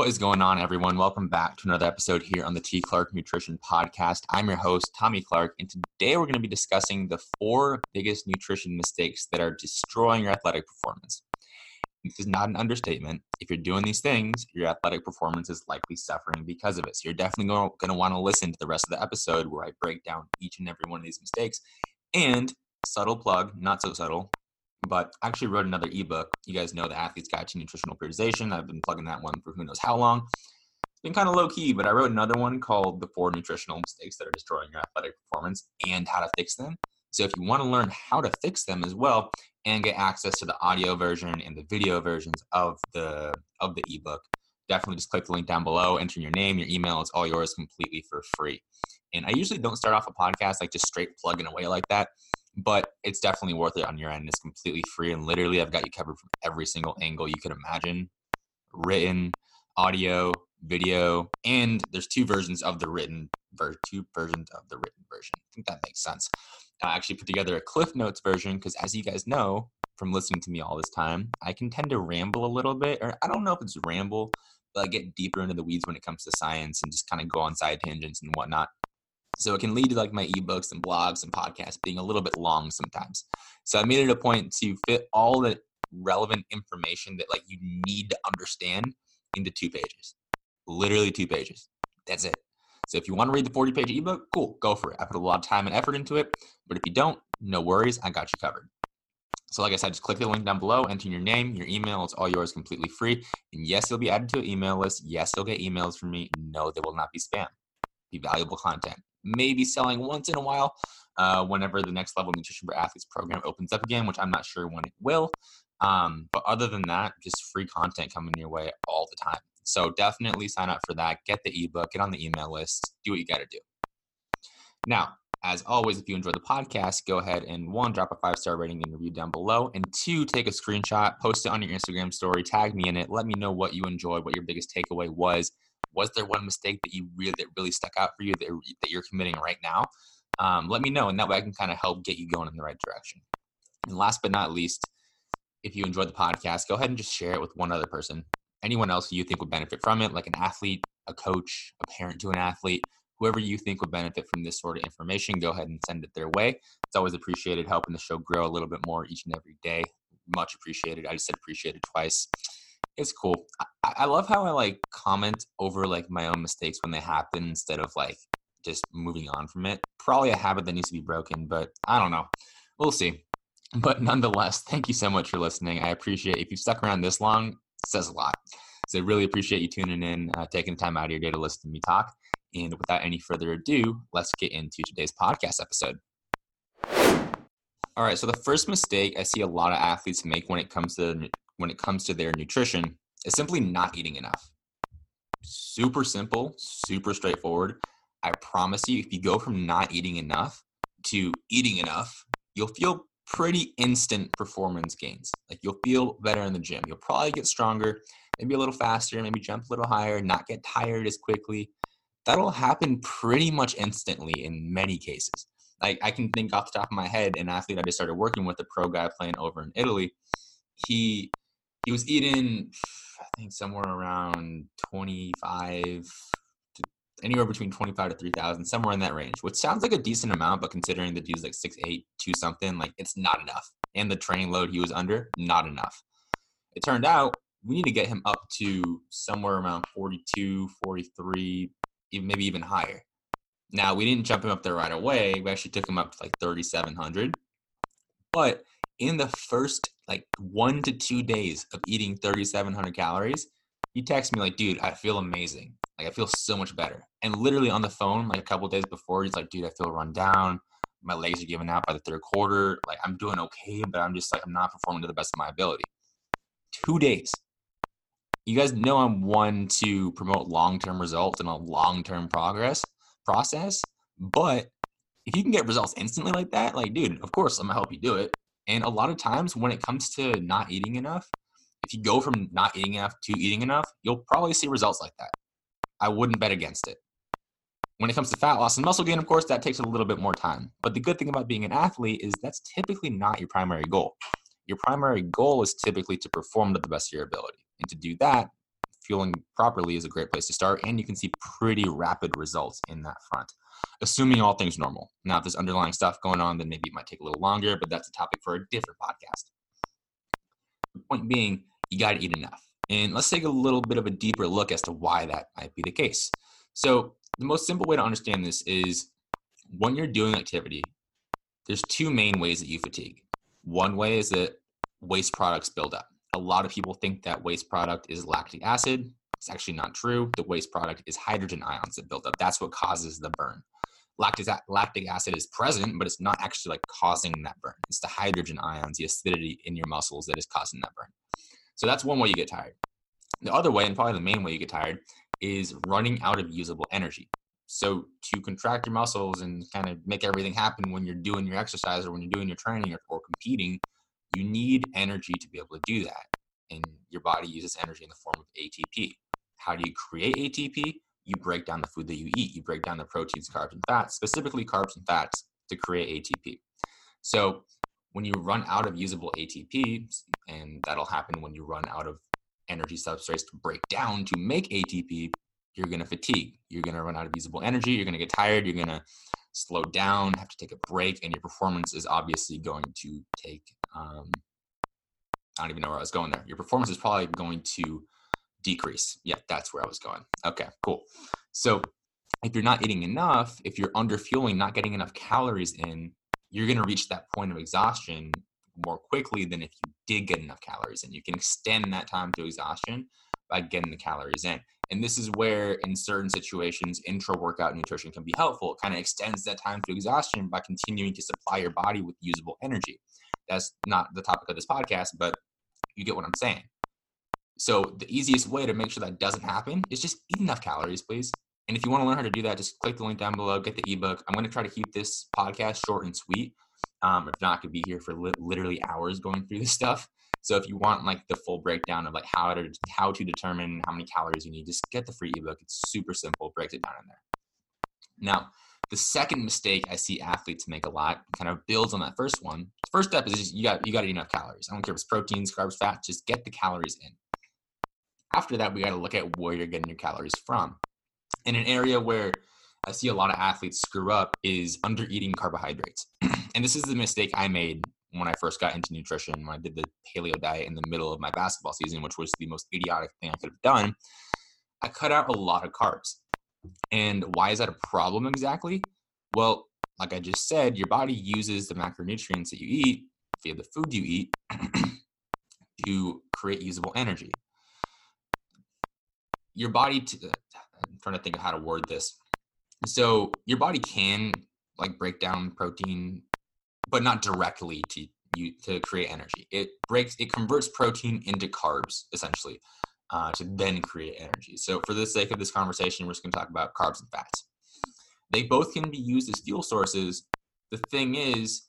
What is going on, everyone? Welcome back to another episode here on the T. Clark Nutrition Podcast. I'm your host, Tommy Clark, and today we're going to be discussing the four biggest nutrition mistakes that are destroying your athletic performance. This is not an understatement. If you're doing these things, your athletic performance is likely suffering because of it. So you're definitely going to want to listen to the rest of the episode where I break down each and every one of these mistakes. And subtle plug, not so subtle, but I actually wrote another ebook. You guys know the Athlete's Guide to Nutritional Periodization. I've been plugging that one for who knows how long. It's been kind of low key, but I wrote another one called The Four Nutritional Mistakes That Are Destroying Your Athletic Performance and How to Fix Them. So if you want to learn how to fix them as well and get access to the audio version and the video versions of the of the ebook, definitely just click the link down below, enter your name, your email, it's all yours completely for free. And I usually don't start off a podcast like just straight plugging away like that but it's definitely worth it on your end. It's completely free, and literally, I've got you covered from every single angle you could imagine written, audio, video, and there's two versions of the written ver- two versions of the written version. I think that makes sense. I actually put together a Cliff Notes version because, as you guys know from listening to me all this time, I can tend to ramble a little bit, or I don't know if it's ramble, but I get deeper into the weeds when it comes to science and just kind of go on side tangents and whatnot. So it can lead to like my ebooks and blogs and podcasts being a little bit long sometimes. So I made it a point to fit all the relevant information that like you need to understand into two pages. Literally two pages. That's it. So if you want to read the 40 page ebook, cool, go for it. I put a lot of time and effort into it. But if you don't, no worries, I got you covered. So, like I said, just click the link down below, enter your name, your email. It's all yours completely free. And yes, you'll be added to an email list. Yes, you'll get emails from me. No, they will not be spam. Be valuable content maybe selling once in a while uh, whenever the next level nutrition for athletes program opens up again, which I'm not sure when it will. Um, but other than that, just free content coming your way all the time. So definitely sign up for that. Get the ebook, get on the email list, do what you got to do. Now, as always, if you enjoy the podcast, go ahead and one, drop a five star rating and review down below, and two, take a screenshot, post it on your Instagram story, tag me in it. Let me know what you enjoyed, what your biggest takeaway was was there one mistake that you really that really stuck out for you that, that you're committing right now? Um, let me know, and that way I can kind of help get you going in the right direction. And last but not least, if you enjoyed the podcast, go ahead and just share it with one other person, anyone else who you think would benefit from it, like an athlete, a coach, a parent to an athlete, whoever you think would benefit from this sort of information. Go ahead and send it their way. It's always appreciated helping the show grow a little bit more each and every day. Much appreciated. I just said appreciated twice it's cool. I, I love how I like comment over like my own mistakes when they happen instead of like just moving on from it. Probably a habit that needs to be broken, but I don't know. We'll see. But nonetheless, thank you so much for listening. I appreciate if you've stuck around this long, says a lot. So really appreciate you tuning in, uh, taking the time out of your day to listen to me talk. And without any further ado, let's get into today's podcast episode. All right, so the first mistake I see a lot of athletes make when it comes to when it comes to their nutrition is simply not eating enough. Super simple, super straightforward. I promise you, if you go from not eating enough to eating enough, you'll feel pretty instant performance gains. Like you'll feel better in the gym. You'll probably get stronger, maybe a little faster, maybe jump a little higher, not get tired as quickly. That'll happen pretty much instantly in many cases. Like I can think off the top of my head, an athlete I just started working with, a pro guy playing over in Italy. He he was eating, I think, somewhere around 25 to anywhere between 25 to 3,000, somewhere in that range, which sounds like a decent amount, but considering the dude's like six eight, two something, like it's not enough. And the training load he was under, not enough. It turned out we need to get him up to somewhere around 42, 43, even maybe even higher. Now, we didn't jump him up there right away. We actually took him up to like 3,700. But in the first like one to two days of eating 3,700 calories, he texts me like, dude, I feel amazing. Like I feel so much better. And literally on the phone, like a couple days before, he's like, dude, I feel run down. My legs are giving out by the third quarter. Like I'm doing okay, but I'm just like I'm not performing to the best of my ability. Two days. You guys know I'm one to promote long-term results and a long-term progress process, but if you can get results instantly like that, like dude, of course I'm gonna help you do it. And a lot of times when it comes to not eating enough, if you go from not eating enough to eating enough, you'll probably see results like that. I wouldn't bet against it. When it comes to fat loss and muscle gain, of course, that takes a little bit more time. But the good thing about being an athlete is that's typically not your primary goal. Your primary goal is typically to perform to the best of your ability. And to do that, fueling properly is a great place to start, and you can see pretty rapid results in that front, assuming all things normal. Now, if there's underlying stuff going on, then maybe it might take a little longer, but that's a topic for a different podcast. The point being, you got to eat enough. And let's take a little bit of a deeper look as to why that might be the case. So, the most simple way to understand this is when you're doing activity, there's two main ways that you fatigue. One way is that waste products build up. A lot of people think that waste product is lactic acid. It's actually not true. The waste product is hydrogen ions that build up. That's what causes the burn. Lactic, acid is present, but it's not actually like causing that burn. It's the hydrogen ions, the acidity in your muscles that is causing that burn. So that's one way you get tired. The other way, and probably the main way you get tired, is running out of usable energy. So to contract your muscles and kind of make everything happen when you're doing your exercise or when you're doing your training or, or competing, you need energy to be able to do that. And your body uses energy in the form of ATP. How do you create ATP? You break down the food that you eat. You break down the proteins, carbs, and fats, specifically carbs and fats, to create ATP. So when you run out of usable ATP, and that'll happen when you run out of energy substrates to break down to make ATP, you're going to fatigue. You're going to run out of usable energy. You're going to get tired. You're going to slow down, have to take a break, and your performance is obviously going to take. Um, I don't even know where I was going there. Your performance is probably going to decrease. Yeah, that's where I was going. Okay, cool. So if you're not eating enough, if you're under fueling, not getting enough calories in, you're going to reach that point of exhaustion more quickly than if you did get enough calories in. You can extend that time to exhaustion by getting the calories in. And this is where, in certain situations, intra workout nutrition can be helpful. It kind of extends that time to exhaustion by continuing to supply your body with usable energy. That's not the topic of this podcast, but you get what I'm saying. So, the easiest way to make sure that doesn't happen is just eat enough calories, please. And if you want to learn how to do that, just click the link down below, get the ebook. I'm going to try to keep this podcast short and sweet. Um, if not, I could be here for li- literally hours going through this stuff. So if you want like the full breakdown of like how to how to determine how many calories you need, just get the free ebook. It's super simple. Breaks it down in there. Now, the second mistake I see athletes make a lot kind of builds on that first one. First step is just you got you got to eat enough calories. I don't care if it's proteins, carbs, fat. Just get the calories in. After that, we got to look at where you're getting your calories from. In an area where I see a lot of athletes screw up is under eating carbohydrates. and this is the mistake I made when I first got into nutrition, when I did the paleo diet in the middle of my basketball season, which was the most idiotic thing I could have done, I cut out a lot of carbs. And why is that a problem exactly? Well, like I just said, your body uses the macronutrients that you eat via the food you eat to create usable energy. Your body, t- uh, I'm trying to think of how to word this. So your body can like break down protein but not directly to you to create energy. It breaks, it converts protein into carbs essentially uh, to then create energy. So for the sake of this conversation, we're just going to talk about carbs and fats. They both can be used as fuel sources. The thing is,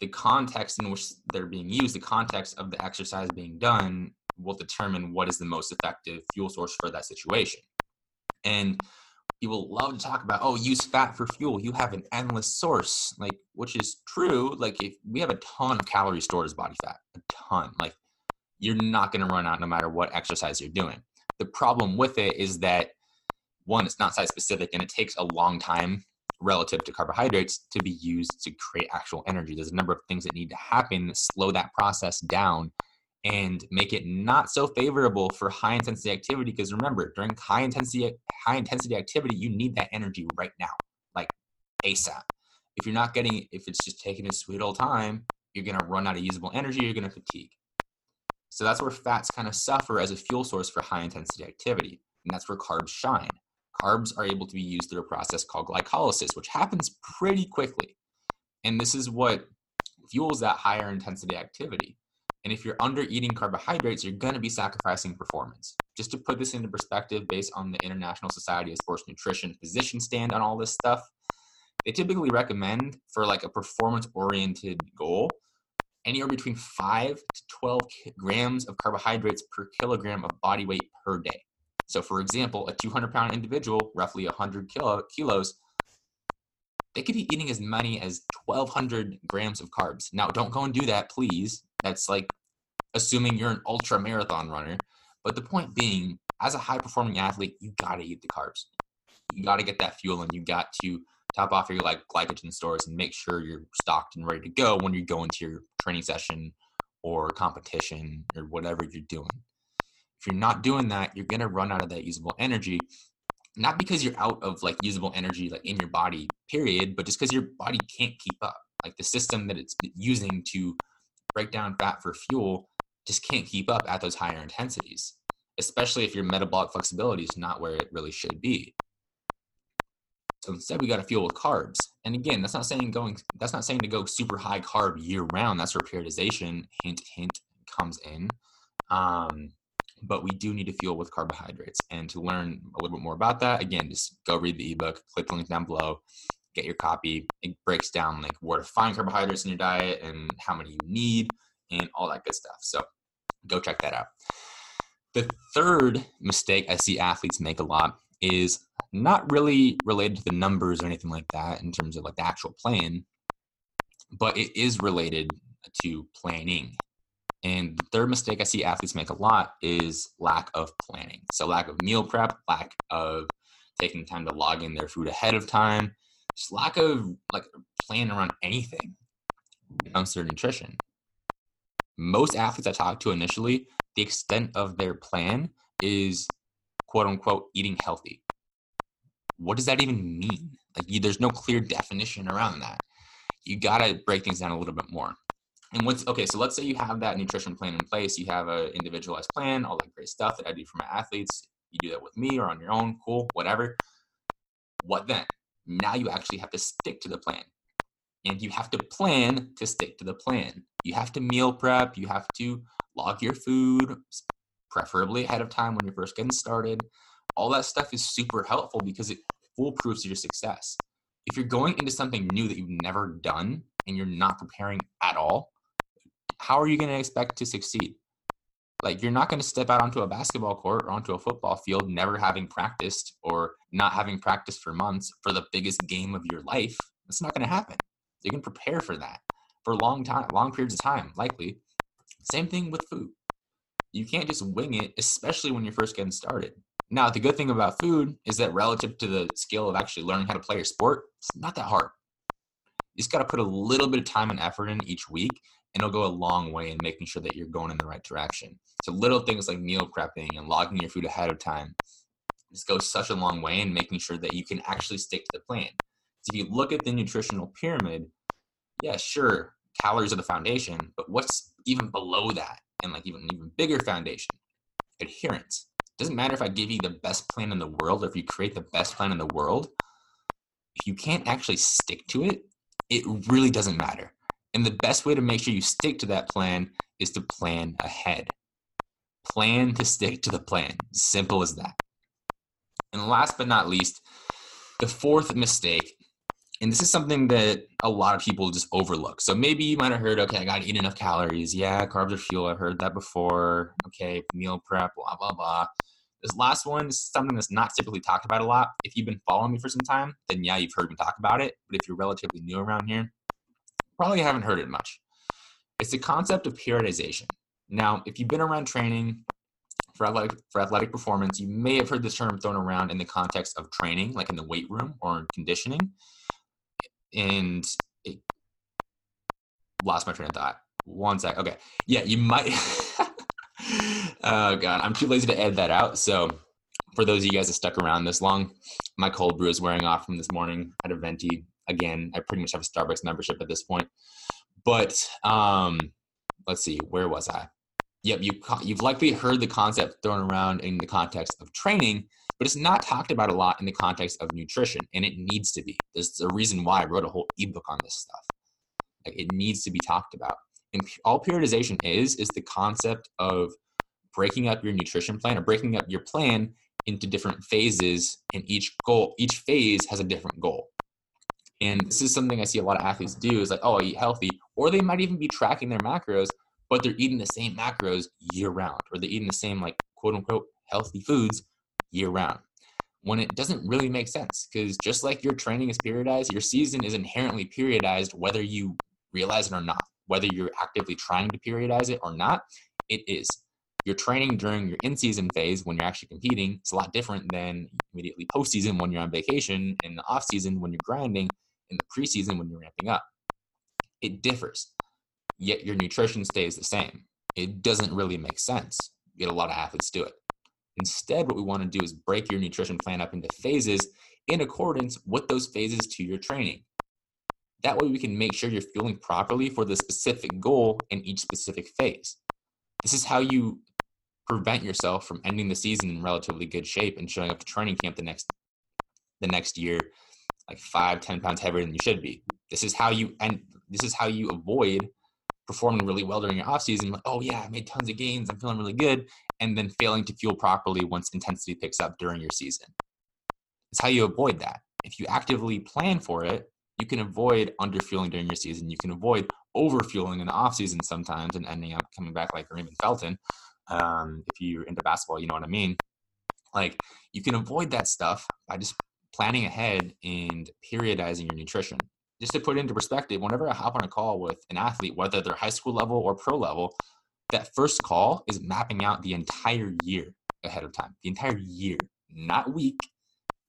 the context in which they're being used, the context of the exercise being done, will determine what is the most effective fuel source for that situation. And people love to talk about oh use fat for fuel. You have an endless source. Like which is true. Like if we have a ton of calories stored as body fat a ton like you're not going to run out no matter what exercise you're doing. The problem with it is that one it's not site specific and it takes a long time relative to carbohydrates to be used to create actual energy. There's a number of things that need to happen that slow that process down and make it not so favorable for high intensity activity because remember during high intensity high intensity activity you need that energy right now like asap if you're not getting if it's just taking a sweet old time you're going to run out of usable energy you're going to fatigue. So that's where fats kind of suffer as a fuel source for high intensity activity and that's where carbs shine. Carbs are able to be used through a process called glycolysis which happens pretty quickly. And this is what fuels that higher intensity activity and if you're under eating carbohydrates, you're going to be sacrificing performance. Just to put this into perspective, based on the International Society of Sports Nutrition position stand on all this stuff, they typically recommend for like a performance oriented goal anywhere between 5 to 12 grams of carbohydrates per kilogram of body weight per day. So, for example, a 200 pound individual, roughly 100 kilo, kilos, they could be eating as many as 1200 grams of carbs. Now, don't go and do that, please. That's like assuming you're an ultra marathon runner. But the point being, as a high performing athlete, you got to eat the carbs. You got to get that fuel and you got to top off your like glycogen stores and make sure you're stocked and ready to go when you go into your training session or competition or whatever you're doing. If you're not doing that, you're going to run out of that usable energy not because you're out of like usable energy like in your body period but just because your body can't keep up like the system that it's using to break down fat for fuel just can't keep up at those higher intensities especially if your metabolic flexibility is not where it really should be so instead we got to fuel with carbs and again that's not saying going that's not saying to go super high carb year round that's where periodization hint hint comes in um but we do need to fuel with carbohydrates. And to learn a little bit more about that, again, just go read the ebook, click the link down below, get your copy. It breaks down like where to find carbohydrates in your diet and how many you need and all that good stuff. So go check that out. The third mistake I see athletes make a lot is not really related to the numbers or anything like that in terms of like the actual plan, but it is related to planning and the third mistake I see athletes make a lot is lack of planning. So lack of meal prep, lack of taking time to log in their food ahead of time, just lack of like planning around anything when it comes to nutrition. Most athletes I talk to initially, the extent of their plan is quote unquote eating healthy. What does that even mean? Like, you, there's no clear definition around that. You got to break things down a little bit more. And once, okay, so let's say you have that nutrition plan in place, you have an individualized plan, all that great stuff that I do for my athletes. You do that with me or on your own, cool, whatever. What then? Now you actually have to stick to the plan. And you have to plan to stick to the plan. You have to meal prep, you have to log your food, preferably ahead of time when you're first getting started. All that stuff is super helpful because it foolproofs your success. If you're going into something new that you've never done and you're not preparing at all, how are you going to expect to succeed? Like, you're not going to step out onto a basketball court or onto a football field never having practiced or not having practiced for months for the biggest game of your life. That's not going to happen. You can prepare for that for long time, long periods of time, likely. Same thing with food. You can't just wing it, especially when you're first getting started. Now, the good thing about food is that relative to the skill of actually learning how to play your sport, it's not that hard. You just got to put a little bit of time and effort in each week and it'll go a long way in making sure that you're going in the right direction. So little things like meal prepping and logging your food ahead of time just goes such a long way in making sure that you can actually stick to the plan. So if you look at the nutritional pyramid, yeah, sure, calories are the foundation, but what's even below that and like even even bigger foundation? Adherence. Doesn't matter if I give you the best plan in the world or if you create the best plan in the world. If you can't actually stick to it, it really doesn't matter. And the best way to make sure you stick to that plan is to plan ahead. Plan to stick to the plan. Simple as that. And last but not least, the fourth mistake, and this is something that a lot of people just overlook. So maybe you might have heard, okay, I got to eat enough calories. Yeah, carbs are fuel. I've heard that before. Okay, meal prep, blah, blah, blah. This last one is something that's not typically talked about a lot. If you've been following me for some time, then yeah, you've heard me talk about it. But if you're relatively new around here, probably haven't heard it much. It's the concept of periodization. Now, if you've been around training for athletic, for athletic performance, you may have heard this term thrown around in the context of training, like in the weight room or conditioning. And it lost my train of thought. One sec. Okay. Yeah, you might. oh, God. I'm too lazy to edit that out. So, for those of you guys that stuck around this long, my cold brew is wearing off from this morning at a venti again, I pretty much have a Starbucks membership at this point. But um, let's see, where was I? Yep, you you've likely heard the concept thrown around in the context of training, but it's not talked about a lot in the context of nutrition, and it needs to be. There's a reason why I wrote a whole ebook on this stuff. Like it needs to be talked about. And all periodization is is the concept of breaking up your nutrition plan or breaking up your plan into different phases, and each goal, each phase has a different goal. And this is something I see a lot of athletes do is like, oh, I eat healthy. Or they might even be tracking their macros, but they're eating the same macros year round, or they're eating the same, like, quote unquote, healthy foods year round. When it doesn't really make sense, because just like your training is periodized, your season is inherently periodized, whether you realize it or not. Whether you're actively trying to periodize it or not, it is. your training during your in-season phase when you're actually competing is a lot different than immediately postseason when you're on vacation, in the off-season when you're grinding, in the preseason when you're ramping up. It differs, yet your nutrition stays the same. It doesn't really make sense. Yet a lot of athletes do it. Instead, what we want to do is break your nutrition plan up into phases in accordance with those phases to your training. That way, we can make sure you're fueling properly for the specific goal in each specific phase. This is how you prevent yourself from ending the season in relatively good shape and showing up to training camp the next the next year like five, ten pounds heavier than you should be. This is how you and this is how you avoid performing really well during your off season. Like, oh yeah, I made tons of gains, I'm feeling really good, and then failing to fuel properly once intensity picks up during your season. It's how you avoid that. If you actively plan for it, you can avoid underfueling during your season. You can avoid overfueling in the off season sometimes and ending up coming back like Raymond Felton. Um, if you're into basketball, you know what I mean. Like you can avoid that stuff by just planning ahead and periodizing your nutrition. Just to put into perspective, whenever I hop on a call with an athlete, whether they're high school level or pro level, that first call is mapping out the entire year ahead of time. The entire year, not week,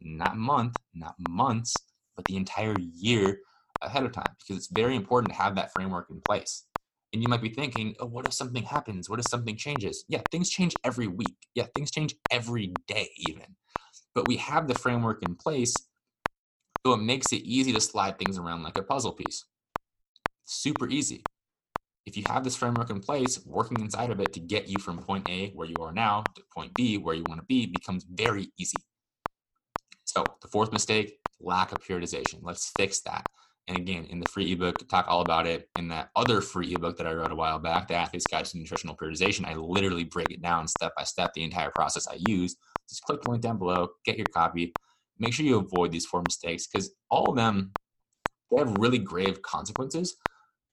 not month, not months, but the entire year ahead of time because it's very important to have that framework in place. And you might be thinking, oh, what if something happens? What if something changes? Yeah, things change every week. Yeah, things change every day, even but we have the framework in place so it makes it easy to slide things around like a puzzle piece super easy if you have this framework in place working inside of it to get you from point a where you are now to point b where you want to be becomes very easy so the fourth mistake lack of periodization let's fix that and again, in the free ebook, talk all about it. In that other free ebook that I wrote a while back, The Athlete's Guide to Nutritional Periodization, I literally break it down step by step, the entire process I use. Just click the link down below, get your copy. Make sure you avoid these four mistakes because all of them, they have really grave consequences,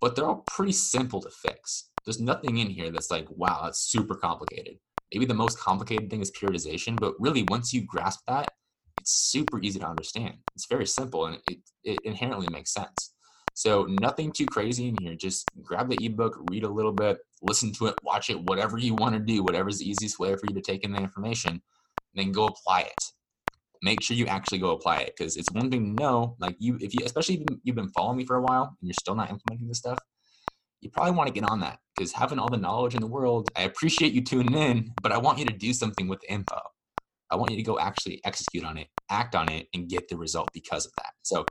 but they're all pretty simple to fix. There's nothing in here that's like, wow, that's super complicated. Maybe the most complicated thing is periodization, but really, once you grasp that, it's super easy to understand. It's very simple and it, it inherently makes sense. So nothing too crazy in here. Just grab the ebook, read a little bit, listen to it, watch it, whatever you want to do, whatever's the easiest way for you to take in the information, and then go apply it. Make sure you actually go apply it because it's one thing to know, like you, if you, especially if you've been following me for a while and you're still not implementing this stuff, you probably want to get on that because having all the knowledge in the world, I appreciate you tuning in, but I want you to do something with the info. I want you to go actually execute on it, act on it, and get the result because of that. So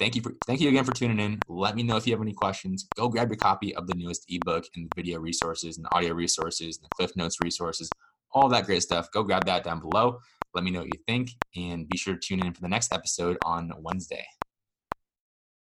thank you for thank you again for tuning in. Let me know if you have any questions. Go grab your copy of the newest ebook and video resources and audio resources and the Cliff Notes resources, all that great stuff. Go grab that down below. Let me know what you think and be sure to tune in for the next episode on Wednesday.